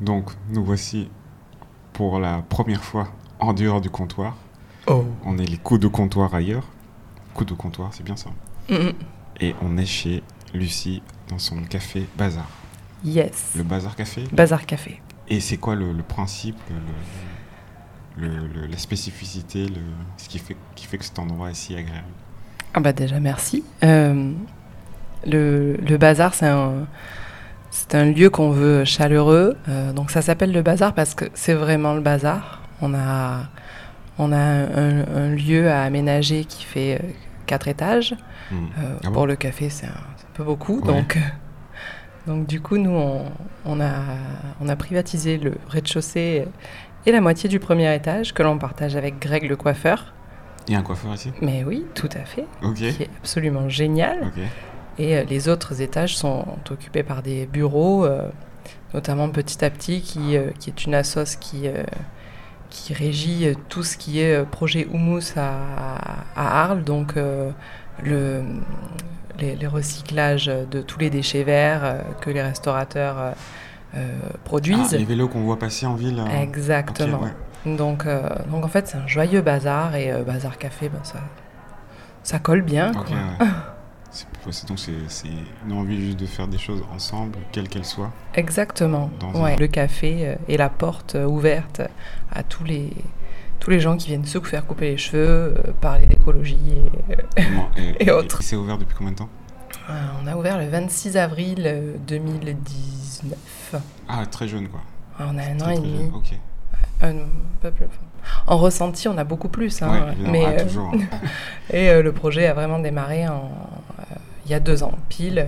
Donc, nous voici pour la première fois en dehors du comptoir. Oh. On est les coups de comptoir ailleurs. Coups de comptoir, c'est bien ça. Et on est chez Lucie dans son café Bazar. Yes. Le Bazar Café. Bazar Café. Et c'est quoi le, le principe, le, le- le- la spécificité, ce qui fait, qui fait que cet endroit est si agréable? Ah bah déjà merci. Euh, le bazar c'est un c'est un lieu qu'on veut chaleureux. Euh, donc ça s'appelle le bazar parce que c'est vraiment le bazar. On a on a un, un lieu à aménager qui fait euh, quatre étages. Hmm. Euh, Ah bon? pour le café, c'est un, peu beaucoup. Ouais. Donc, donc, du coup, nous, on, on a, on a privatisé le rez-de-chaussée et la moitié du premier étage que l'on partage avec Greg le coiffeur. Il y a un coiffeur ici? Mais oui, tout à fait. Ok. Qui est absolument génial. Et euh, les autres étages sont occupés par des bureaux, euh, notamment Petit à Petit, qui, euh, qui est une assoce qui, qui régit tout ce qui est projet Humus à, à Arles, donc le, les, les recyclages de tous les déchets verts que les restaurateurs euh, produisent. Ah, les vélos qu'on voit passer en ville. Exactement. ouais. donc, euh, donc en fait, c'est un joyeux bazar et euh, bazar café, ben, ça, ça colle bien. Ok, quoi. ouais. C'est- donc c'est une envie juste de faire des choses ensemble, quelles qu'elles soient. Exactement. Ouais. un- Le café euh, est la porte euh, ouverte à tous les, tous les gens qui viennent se faire couper les cheveux, euh, parler d'écologie. et, euh, Comment- et, Et autres. C'est ouvert depuis combien de temps? Euh, on a ouvert le 26 avril euh, 2019. Ah, très jeune quoi. Ah, On a un an Très, et demi. Ok. Euh, non, pas plus. En ressenti, on a beaucoup plus. hein, ouais, mais, Ah, euh, toujours. Et euh, le projet a vraiment démarré en, euh, il y a deux ans, pile,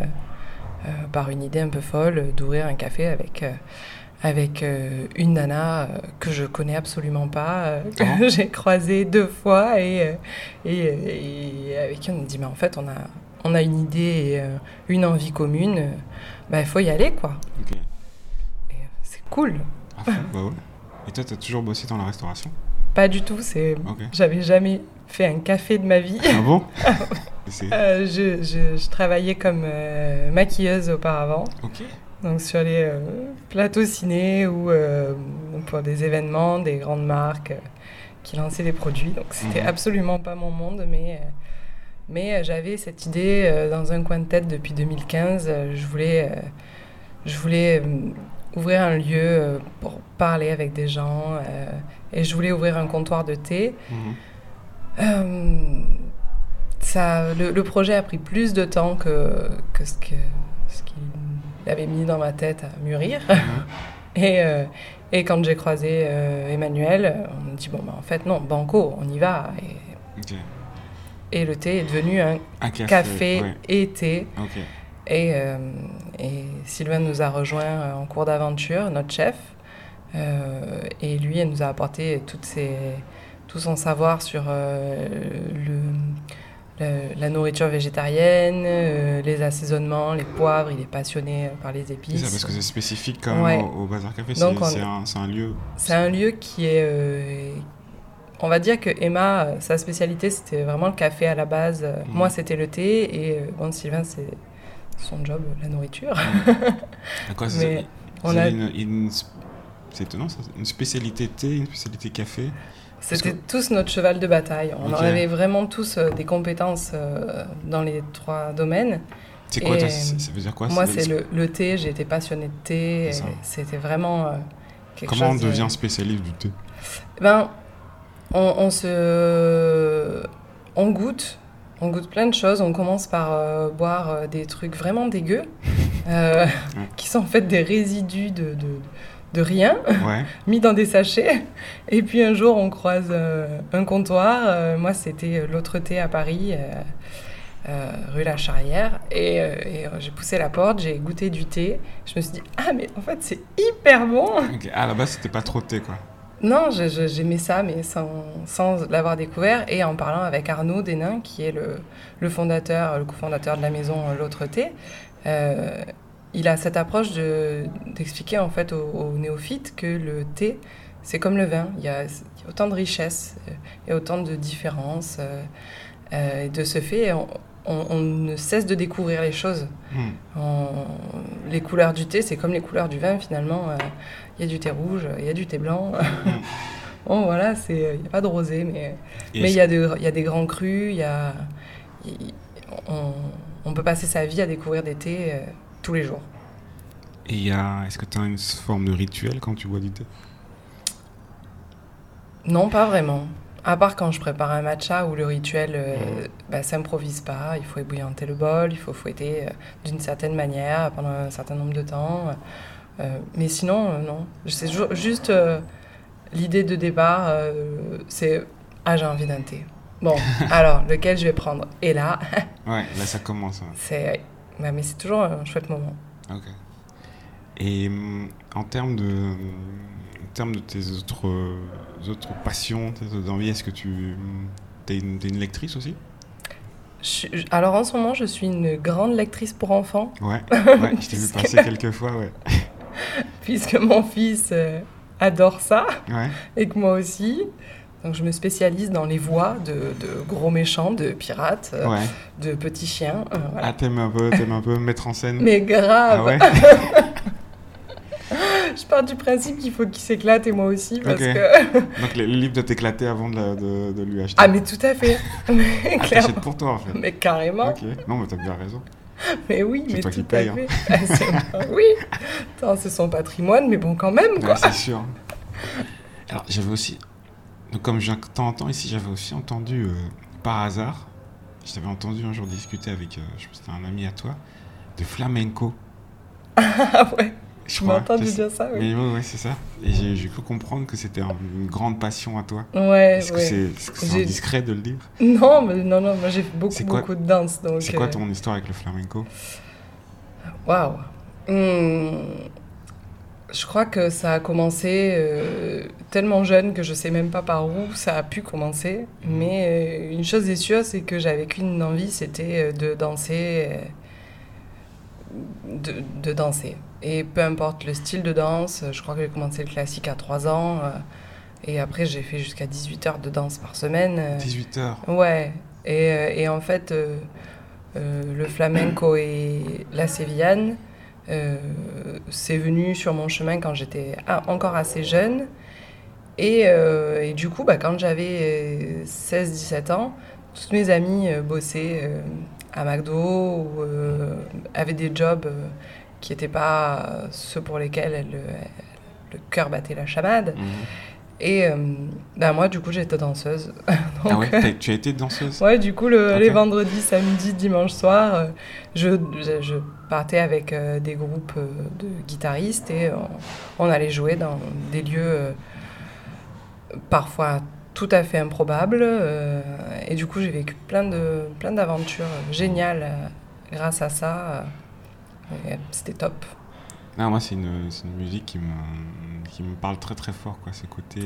euh, par une idée un peu folle euh, d'ouvrir un café avec, euh, avec euh, une nana euh, que je connais absolument pas, euh, que Ah. j'ai croisée deux fois et, euh, et, euh, et avec qui on me dit mais en fait on a, on a une idée et euh, une envie commune, euh, bah, il faut y aller quoi. Euh, c'est cool. Fond, bah ouais. Et toi, t'as toujours bossé dans la restauration? Pas du tout, c'est... J'avais jamais fait un café de ma vie. Ah bon C'est- Euh, je, je- je travaillais comme euh, maquilleuse auparavant, Ok. donc sur les euh, plateaux ciné ou pour des événements, des grandes marques qui lançaient des produits. Donc c'était Mhm. absolument pas mon monde, mais, mais j'avais cette idée dans un coin de tête depuis 2015. Euh, je voulais, je voulais ouvrir un lieu pour parler avec des gens et je voulais ouvrir un comptoir de thé. Mhm. Euh, ça, le, le projet a pris plus de temps que, que ce que ce qu'il avait mis dans ma tête à mûrir. Mhm. Et, euh, et quand j'ai croisé euh, Emmanuel, on me dit bon bah en fait non, banco, on y va. Et, et le thé est devenu un Un café. café ouais. et thé. Et, et Sylvain nous a rejoint en cours d'aventure, notre chef. Et lui, elle nous a apporté toutes ses, tout son savoir sur euh, le, le- la nourriture végétarienne, euh, les assaisonnements, les poivres. Il est passionné par les C'est épices. ça, parce que c'est spécifique quand même Ouais. au, au Bazar Café. Donc, C'est on- c'est un, c'est un lieu. C'est un lieu qui est. euh, on va dire que Emma, sa spécialité, c'était vraiment le café à la base. Mhm. Moi, c'était le thé. Et bon, Sylvain, c'est son job, la nourriture. À quoi ça- Mais vous on a- une- C'est étonnant ça. Une spécialité thé, une spécialité café. C'était tous notre cheval de bataille. On Ok. en avait vraiment tous euh, des compétences euh, dans les trois domaines. C'est quoi toi, Ça veut dire quoi Moi, c'est le, le thé. J'ai été passionnée de thé. C'était vraiment euh, quelque Comment on de- devient spécialiste du thé Ben, on, on se, on goûte, on goûte plein de choses. On commence par euh, boire des trucs vraiment dégueux, qui sont en fait des résidus de, de, de rien, Ouais. mis dans des sachets. Et puis un jour, on croise euh, un comptoir. Euh, moi, c'était l'autre thé à Paris. euh, euh, rue La Charrière et, euh, et, euh, j'ai poussé la porte, j'ai goûté du thé. Je me suis dit ah mais en fait c'est hyper bon. Ok. Ah, à la base, c'était pas trop thé quoi. Non, j'aimais ça, mais sans, sans l'avoir découvert. Et en parlant avec Arnaud Denain, qui est le, le fondateur, le cofondateur de la maison euh, L'Autre Thé, euh, il a cette approche de- d'expliquer en fait aux, aux néophytes que le thé, c'est comme le vin. Il y a, il y a autant de richesses, euh, a autant de différences. euh, euh, et de ce fait, on, on, ne cesse de découvrir les choses. Hmm. les couleurs du thé, c'est comme les couleurs du vin finalement. Il y a du thé rouge, il y a du thé blanc. Hmm. bon voilà, il n'y a pas de rosé, mais il y, a y a des grands crus, il y a, on, peut passer sa vie à découvrir des thés tous les jours. Et est-ce que tu as une forme de rituel quand tu bois du thé? Non, pas vraiment. À part quand je prépare un matcha où le rituel euh, bah, s'improvise pas, il faut ébouillanter le bol, il faut fouetter euh, d'une certaine manière pendant un certain nombre de temps. Euh, mais sinon, non. C'est juste l'idée de départ, c'est ah j'ai envie d'un thé. Bon, alors lequel je vais prendre? Et là. ouais, là ça commence. C'est, bah, mais c'est toujours un chouette moment. Ok. Et hum, en termes de, en termes de tes autres, autres passions, tes autres envies, est-ce que tu es une, es une lectrice aussi? Alors en ce moment, je suis une grande lectrice pour enfants. Ouais, ouais je t'ai vu passer quelques fois, ouais. Puisque mon fils euh, adore ça, ouais. et que moi aussi. Donc je me spécialise dans les voix de, de gros méchants, de pirates, euh, de petits chiens. Euh, Ah, t'aimes un, peu, un peu mettre en scène Mais grave ah ouais je pars du principe qu'il faut qu'il s'éclate et moi aussi parce que. Donc le livre doit t'éclater avant de, de, lui acheter. Ah mais tout à fait. mais ah, pour toi en fait. Mais carrément. Ok. Non mais t'as bien raison. Mais oui, mais toi qui paye, hein. Ah, oui. c'est son patrimoine, mais bon quand même quoi. c'est sûr. Alors j'avais aussi, donc, comme je t'entends ici, j'avais aussi entendu euh, par hasard, je t'avais entendu un jour discuter avec, euh, je pense que c'était un ami à toi, de flamenco. Ah ouais. Je m'entends dire ça, oui. oui, c'est ça. Et j'ai cru comprendre que c'était une grande passion à toi. Ouais, Est-ce que c'est indiscret de le dire? Non, mais non, non, moi j'ai fait beaucoup, beaucoup de danse. C'est quoi euh, ton histoire avec le flamenco? Waouh hmm. Je crois que ça a commencé euh, tellement jeune que je sais même pas par où ça a pu commencer. Mhm. Mais euh, une chose est sûre, c'est que j'avais qu'une envie, c'était de danser. De, de danser. Et peu importe le style de danse, je crois que j'ai commencé le classique à 3 ans. Euh, et après, j'ai fait jusqu'à 18 heures de danse par semaine. 18 heures Ouais. Et, euh, et en fait, euh, le flamenco et la sévillane, c'est venu sur mon chemin quand j'étais encore assez jeune. Et, et du coup, bah, quand j'avais 16-17 ans, toutes mes amies bossaient à McDo ou avaient des jobs qui n'étaient pas ceux pour lesquels le cœur battait la chamade. Mhm. Et euh, ben moi, du coup, j'étais danseuse. ah ouais, tu as été danseuse? Ouais, du coup, le, les vendredis, samedis, dimanche soir, euh, je, je, partais avec euh, des groupes de guitaristes et on, allait jouer dans des lieux parfois tout à fait improbables. et du coup, j'ai vécu plein de plein d'aventures géniales grâce à ça. C'était top. Non, moi, c'est une, une, musique qui me, qui me parle très très fort. Quoi. Ce côté.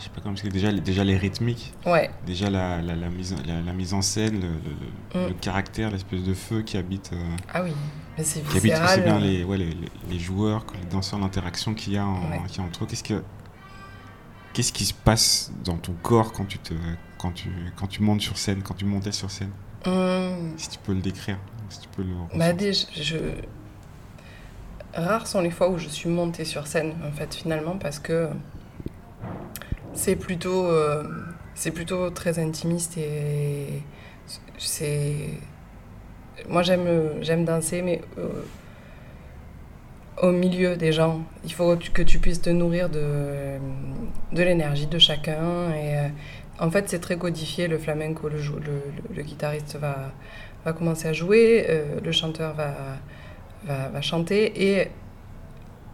Euh, je sais pas comment expliquer. Déjà, déjà les rythmiques. Ouais. Déjà la, la, la mise, la, mise en scène, le, le, mm. caractère, l'espèce de feu qui habite. Euh, ah oui, mais c'est Qui habite aussi bien les, ouais, les, les, joueurs les danseurs, l'interaction qu'il y, a entre eux. Qu'est-ce que. Qu'est-ce qui se passe dans ton corps quand tu, te, quand, tu, quand tu montes sur scène, quand tu montais sur scène? Mm. Si tu peux le décrire. Si tu peux le bah, déjà, je... Rares sont les fois où je suis montée sur scène, en fait, finalement, parce que c'est plutôt, euh, c'est plutôt très intimiste et c'est... Moi, j'aime, j'aime danser, mais euh, au milieu des gens. Il faut que tu puisses te nourrir de, de l'énergie de chacun. Et euh, en fait, c'est très codifié. Le flamenco, le, guitariste va va commencer à jouer, le chanteur va, va, chanter et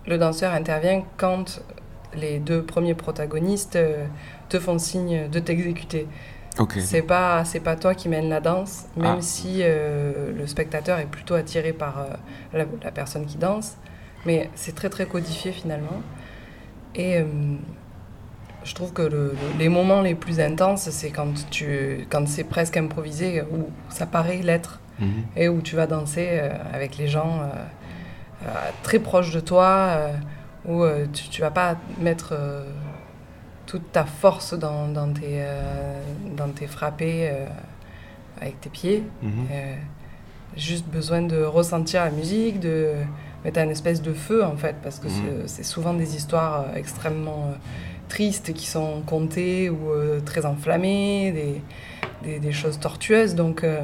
le danseur intervient quand les deux premiers protagonistes euh, te font signe de t'exécuter. Okay. C'est pas c'est pas toi qui mène la danse, même ah. si euh, le spectateur est plutôt attiré par la, personne qui danse, mais c'est très très codifié finalement. Et je trouve que les moments les plus intenses, c'est quand, tu, quand c'est presque improvisé, où ça paraît l'être, mhm. et où tu vas danser euh, avec les gens euh, euh, très proches de toi, où tu ne vas pas mettre toute ta force dans, dans tes, dans tes frappés. avec tes pieds. Mhm. Euh, juste besoin de ressentir la musique, de mettre un espèce de feu en fait, parce que Mhm. c'est- c'est souvent des histoires euh, extrêmement euh, tristes qui sont contées ou euh, très enflammées, des, des, des choses tortueuses. Donc euh,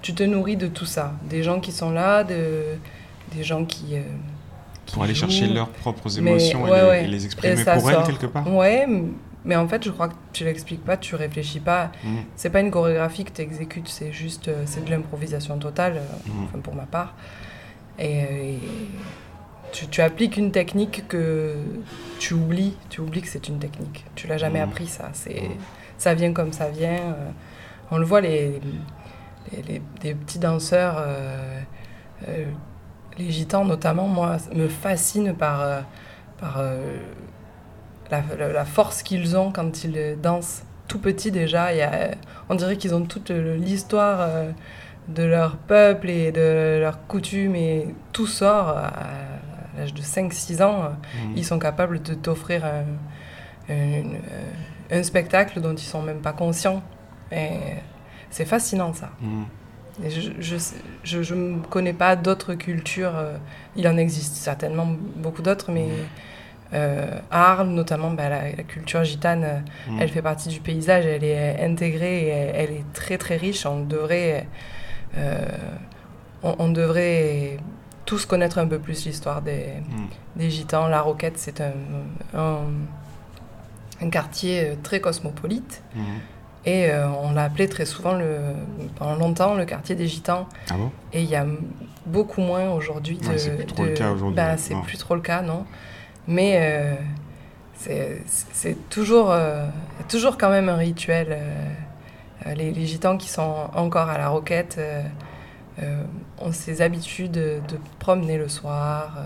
tu te nourris de tout ça, des gens qui sont là, de, des gens qui... Pour aller jouent. chercher leurs propres Mais- émotions et, les, ouais. et les Et exprimer pour elles quelque part. Ouais, mais en fait, je crois que tu l'expliques pas, tu réfléchis pas. Mhm. C'est pas une chorégraphie que tu exécutes, c'est juste euh, c'est de l'improvisation totale, euh, Mhm. enfin pour ma part. Et, euh, et tu, tu appliques une technique que tu oublies, tu oublies que c'est une technique. Tu l'as jamais Mhm. appris ça, c'est Mhm. ça vient comme ça vient. on le voit les les, les- petits danseurs, euh, euh, les gitans notamment, moi me fascinent par euh, par euh, la, la- la force qu'ils ont quand ils dansent tout petits déjà. Il y a, on dirait qu'ils ont toute l'histoire euh, de leur peuple et de leurs coutumes et tout sort à l'âge de 5-6 ans. Mhm. Ils sont capables de t'offrir un, spectacle dont ils sont même pas conscients. Et c'est fascinant ça. Mhm. Et je ne connais pas d'autres cultures. euh, il en existe certainement beaucoup d'autres, mais euh, à Arles, notamment, bah, la, la culture gitane, euh, Mhm. elle fait partie du paysage, elle est intégrée, et elle, elle est très très riche. On devrait, euh, on, on devrait tous connaître un peu plus l'histoire des, Mhm. des gitans. La Roquette, c'est un, un, un quartier euh, très cosmopolite. Mhm. Et euh, on l'a appelé très souvent, le, pendant longtemps, le quartier des gitans. Ah bon? Et il y a beaucoup moins aujourd'hui de. Ouais, c'est plus trop de- le cas aujourd'hui, bah, c'est plus trop le cas, non. Mais euh, c'est toujours, euh, toujours quand même un rituel. les, les gitans qui sont encore à la roquette ont ces habitudes de promener le soir.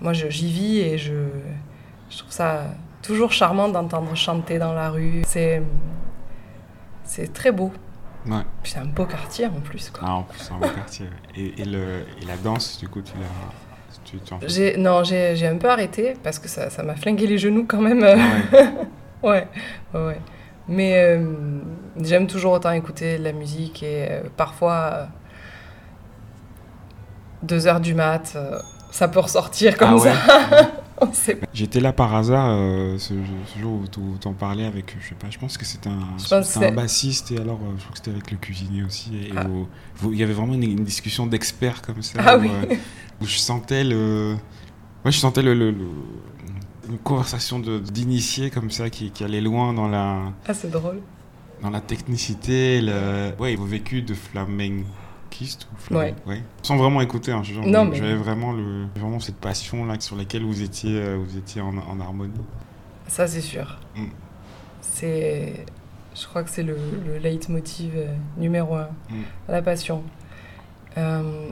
moi, j'y vis et je, je trouve ça toujours charmant d'entendre chanter dans la rue. C'est c'est très beau. Ouais. C'est un beau quartier en plus. Quoi. Ah, en plus, c'est un beau quartier. Et, et, le, et la danse, du coup, tu l'as. J'ai, non, j'ai, j'ai un peu arrêté parce que ça, ça m'a flingué les genoux quand même. Ah ouais. ouais. Mais euh, j'aime toujours autant écouter de la musique et euh, parfois, 2 heures du mat, euh, ça peut ressortir comme Ah ouais. ça. J'étais là par hasard euh, ce, ce jour où tu t'en parlais avec, je sais pas, je pense que c'était un, un bassiste et alors euh, je crois que c'était avec le cuisinier aussi. Et, Ah. où- vous- il y avait vraiment une, une discussion d'experts comme ça. Ah où, oui. euh, où je sentais le. Je sentais le, le- le- une conversation d'initiés comme ça qui, qui allait loin dans la, Ah, c'est drôle. dans la technicité, le, ouais, vos vécus de ou flam- Ouais. ouais. Sans vraiment écouter, hein, mais- j'avais vraiment, le, vraiment cette passion là sur laquelle vous étiez, euh, vous étiez en, en harmonie. Ça, c'est sûr. Mm. C'est, je crois que c'est le, le leitmotiv euh, numéro un, Mm. la passion. Euh,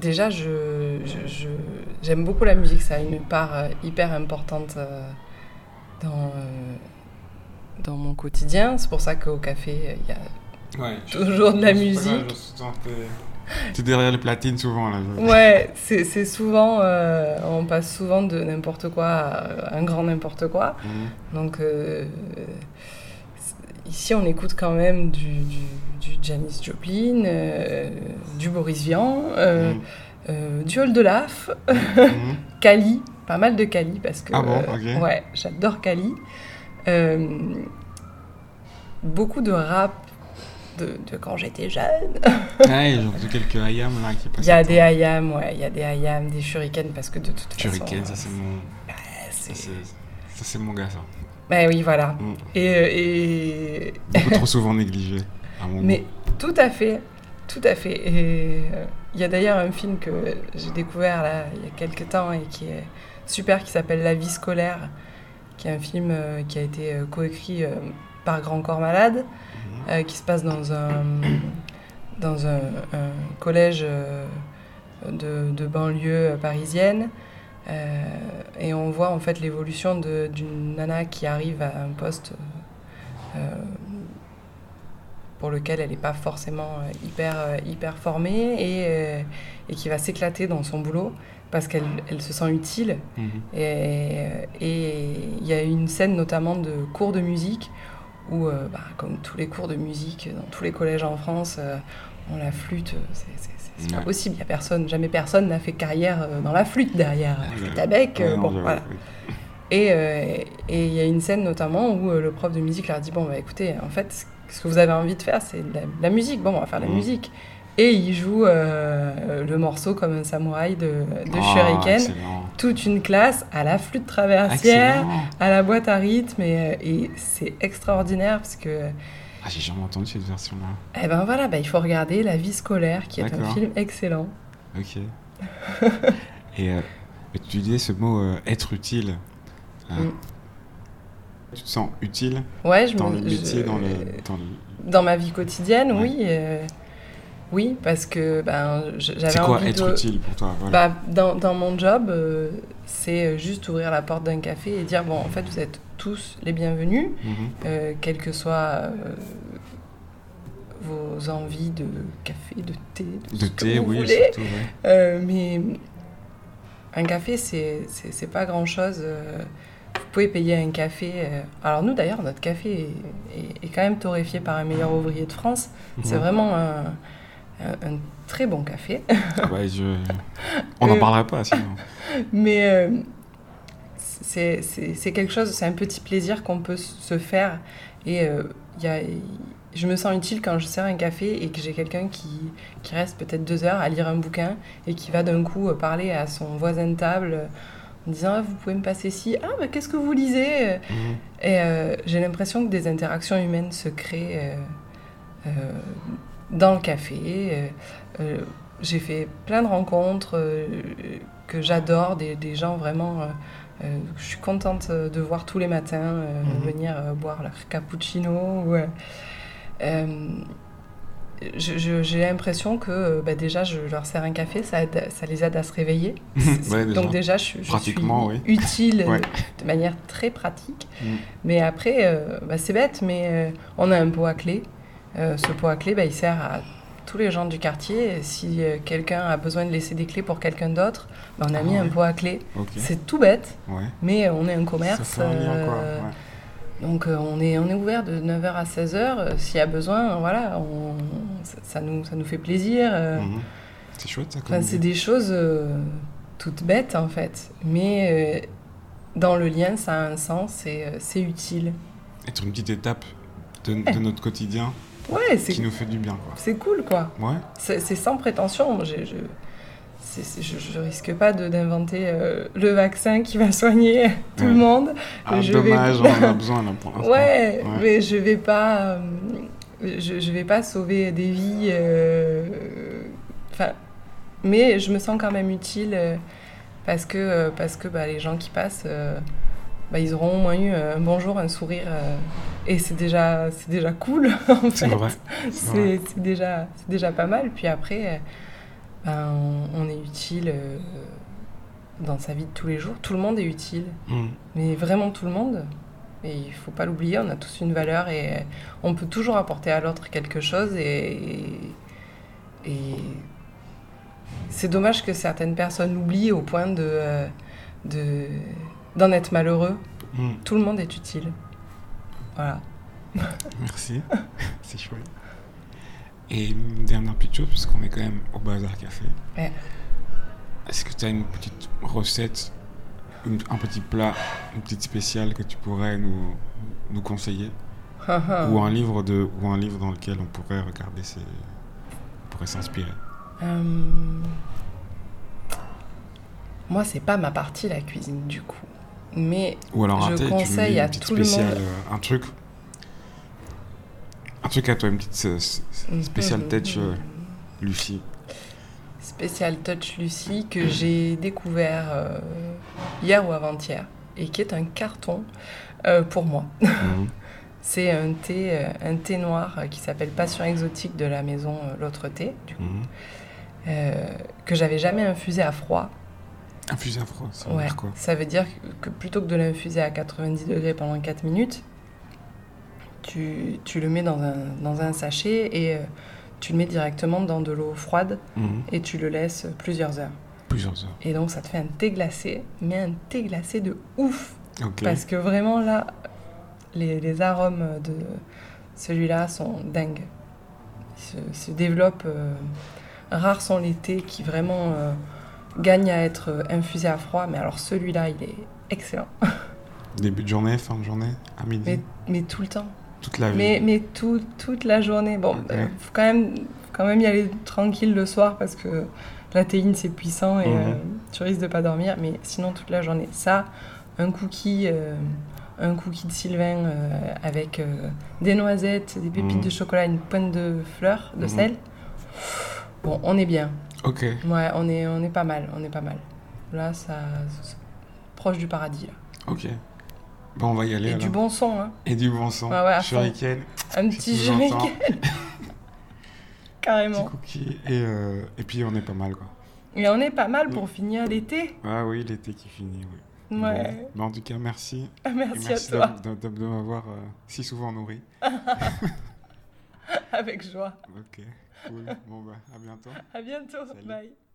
déjà, je, je- je- j'aime beaucoup la musique, ça a une part hyper importante dans, dans mon quotidien. C'est pour ça qu'au café, il y a Ouais, Toujours de la musique. Tu es derrière les platines souvent là. je- Ouais, c'est c'est souvent, euh, on passe souvent de n'importe quoi à un grand n'importe quoi. Mhm. Donc euh, c'est- ici, on écoute quand même du, du, du Janis Joplin, euh, du Boris Vian, euh, Mhm. euh, du Oldelaf, Mhm. Kali, pas mal de Kali parce que Ah bon, euh, ok. ouais, j'adore Kali. Euh, beaucoup de rap de, de quand j'étais jeune. Ouais, genre de quelques ayam là qui passent. Il y a des ayam, ouais, il y a des ayam, des shurikens parce que de toute façon. Shuriken, ça euh, c'est mon. ouais, Ça c'est- c'est ça, c'est mon gars ça. Ouais, oui, voilà. Mm. Et, euh, et, Beaucoup trop souvent négligé. à mon Mais goût. tout à fait, tout à fait. Et euh, il y a d'ailleurs un film que j'ai découvert là, il y a quelques temps et qui est super, qui s'appelle La vie scolaire, qui est un film qui a été coécrit par Grand Corps Malade. Euh, qui se passe dans un, dans un, un collège euh, de, de banlieue parisienne. Euh, et on voit en fait l'évolution d'une nana qui arrive à un poste pour lequel elle n'est pas forcément hyper, hyper formée et, et qui va s'éclater dans son boulot parce qu'elle elle se sent utile. Et et il y a une scène notamment de cours de musique où, euh, bah, comme tous les cours de musique dans tous les collèges en France, euh, on la flûte, c'est pas possible. Y a personne, jamais personne n'a fait carrière euh, dans la flûte derrière. La flûte à bec, euh, Ouais, bon, voilà. Et euh, et il y a une scène notamment où euh, le prof de musique leur dit Bon, bah écoutez, en fait, ce que vous avez envie de faire, c'est de la, de la musique. Bon, on va faire de la Mhm. musique. Et il joue euh, le morceau comme un samouraï de, de Oh, Shuriken. excellent. Toute une classe à la flûte traversière, Excellent. à la boîte à rythme. Et, euh, et c'est extraordinaire parce que, Ah, j'ai jamais entendu cette version-là. eh ben voilà, bah, il faut regarder La vie scolaire, qui est un film excellent. Ok. Et euh, tu disais ce mot euh, être utile. Euh, Mm. Tu te sens utile Ouais, je dans me- le métier, je- dans, le, dans le- Dans ma vie quotidienne, Ouais. oui. Oui, parce que ben, j'avais C'est quoi envie être de... utile pour toi voilà. Bah, dans, dans mon job, euh, c'est juste ouvrir la porte d'un café et dire, bon, en fait, vous êtes tous les bienvenus, Mhm. euh, quelles que soient euh, vos envies de café, de thé, de, De ce que thé, vous oui, voulez. surtout. ouais. Mais un café, c'est pas grand-chose. Vous pouvez payer un café. Alors nous, d'ailleurs, notre café est, est- est quand même torréfié par un meilleur ouvrier de France. C'est Mhm. vraiment un, un- un très bon café. Ah ouais, je- On n'en Euh, parlera pas sinon. Mais euh, c'est quelque chose, c'est un petit plaisir qu'on peut se faire. Et euh, y a, je me sens utile quand je sers un café et que j'ai quelqu'un qui, qui reste peut-être deux heures à lire un bouquin et qui va d'un coup euh, parler à son voisin de table euh, en disant Ah, Vous pouvez me passer ci Ah, bah, qu'est-ce que vous lisez? Mhm. Et euh, j'ai l'impression que des interactions humaines se créent euh, euh, dans le café. Euh, euh, j'ai fait plein de rencontres euh, que j'adore, des, des gens vraiment. euh, je suis contente de voir tous les matins euh, Mhm. venir euh, boire leur cappuccino. j'ai l'impression que bah, déjà je leur sers un café, ça, aide- ça les aide à se réveiller. Ouais, déjà. Donc déjà je, je suis oui. utile Ouais. de manière très pratique. Mm. Mais après, bah, c'est bête, mais on a un pot à clé. Euh, ce pot à clé, bah, il sert à tous les gens du quartier. Et Si euh, quelqu'un a besoin de laisser des clés pour quelqu'un d'autre, bah, on a Ah mis un pot à clé. C'est tout bête, Ouais. mais on est un commerce. fait un lien, quoi. euh, ouais. Donc euh, on, est, on est ouvert de 9h à 16h. euh, S'il y a besoin, voilà, on- ça, ça nous, ça nous fait plaisir. euh. Mhm. C'est chouette ça. Enfin, c'est des choses euh, toutes bêtes en fait, mais euh, dans le lien, ça a un sens et euh, c'est utile. Être une petite étape de, de notre quotidien Ouais, c'est qui nous fait du bien, c'est cool quoi. Ouais. C'est sans prétention. Je, je, je risque pas d'inventer euh, le vaccin qui va soigner tout le monde. Ah, je vais- dommage, on en a besoin là pour l'instant. Ouais, Ouais. mais je vais pas, euh, je, vais pas sauver des vies. euh, Enfin, mais je me sens quand même utile parce que parce que bah, les gens qui passent, bah, ils auront au moins eu un bonjour, un sourire, euh, et c'est déjà c'est déjà cool en C'est fait. C'est déjà c'est déjà pas mal. Puis après, euh, ben, on, on est utile. euh, dans sa vie de tous les jours, tout le monde est utile Mhm. mais vraiment tout le monde. Et il faut pas l'oublier, on a tous une valeur et euh, on peut toujours apporter à l'autre quelque chose. Et, et c'est dommage que certaines personnes l'oublient au point de, euh, de, d'en être malheureux. Mhm. Tout le monde est utile. Voilà. Merci. c'est chouette. Et une dernière petite chose, parce qu'on est quand même au Bazar Café. Ouais. Est-ce que tu as une petite recette, une- un petit plat, une petite spéciale que tu pourrais nous, nous conseiller Ou un livre de, ou un livre dans lequel on pourrait regarder ces, on pourrait s'inspirer? Euh, Moi, c'est pas ma partie la cuisine du coup. Mais Ou alors un Je conseille à tout le monde- euh, un truc, un truc à toi, une petite spéciale touch, euh, Lucie. Spécial Touch Lucie que j'ai découvert euh, hier ou avant-hier et qui est un carton euh, pour moi. Mhm. C'est un thé, un thé noir qui s'appelle Passion exotique de la maison L'autre thé, du coup, Mhm. que j'avais jamais infusé à froid. Infusé à froid, ça veut Ouais, dire quoi ça veut dire que plutôt que de l'infuser à 90 degrés pendant 4 minutes, tu, tu le mets dans un, dans un sachet et euh, tu le mets directement dans de l'eau froide Mhm. et tu le laisses plusieurs heures. Plusieurs heures. Et donc ça te fait un thé glacé, mais un thé glacé de ouf. Parce que vraiment là, les, les arômes de celui-là sont dingues. Ils se, se développent. euh, rares sont les thés qui vraiment euh, gagnent à être euh, infusés à froid, mais alors celui-là, il est excellent. Début de journée, fin de journée, à midi, Mais, mais tout le temps. toute la vie. Mais, mais tout- toute la journée. Bon, Ok. euh, faut quand même, faut quand même y aller tranquille le soir parce que la théine c'est puissant et Mhm. euh, tu risques de pas dormir. Mais sinon toute la journée. Ça, un cookie, euh, un cookie de Sylvain avec des noisettes, des pépites Mhm. de chocolat, une pointe de fleurs, de Mhm. sel. Bon, on est bien. Ok, Ouais, on est, on est pas mal, on est pas mal. Là, ça, c'est proche du paradis là. ok. Bon, on va y aller Et alors. du bon son, hein. Et du bon son. Ouais, ouais, à. Shuriken, Un petit nous entends. petit Carrément. cookie. Et, euh, et puis on est pas mal quoi. Et on est pas mal pour finir l'été. Ah oui, l'été qui finit, oui. Ouais. Bon. En tout cas, merci. Merci, merci à toi. de, de- de- de m'avoir euh, si souvent nourri. Avec joie. Ok, cool. bon, bah, à bientôt. À bientôt. Salut. Bye.